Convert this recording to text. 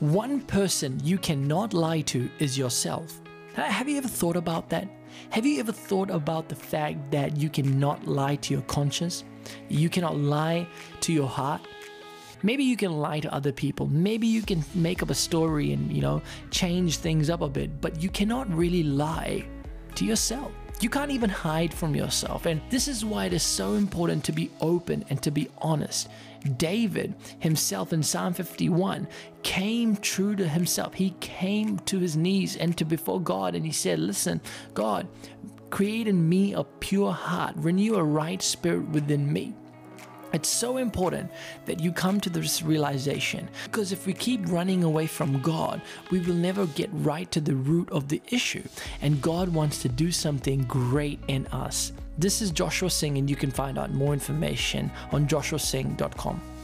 One person you cannot lie to is yourself. Have you ever thought about that? Have you ever thought about the fact that you cannot lie to your conscience? You cannot lie to your heart? Maybe you can lie to other people. Maybe you can make up a story and, you know, change things up a bit, but you cannot really lie to yourself. You can't even hide from yourself. And this is why it is so important to be open and to be honest. David himself in Psalm 51 came true to himself. He came to his knees and to before God and he said, Listen, God, create in me a pure heart, renew a right spirit within me. It's so important that you come to this realization because if we keep running away from God, we will never get right to the root of the issue. And God wants to do something great in us. This is Joshua Singh, and you can find out more information on joshuasingh.com.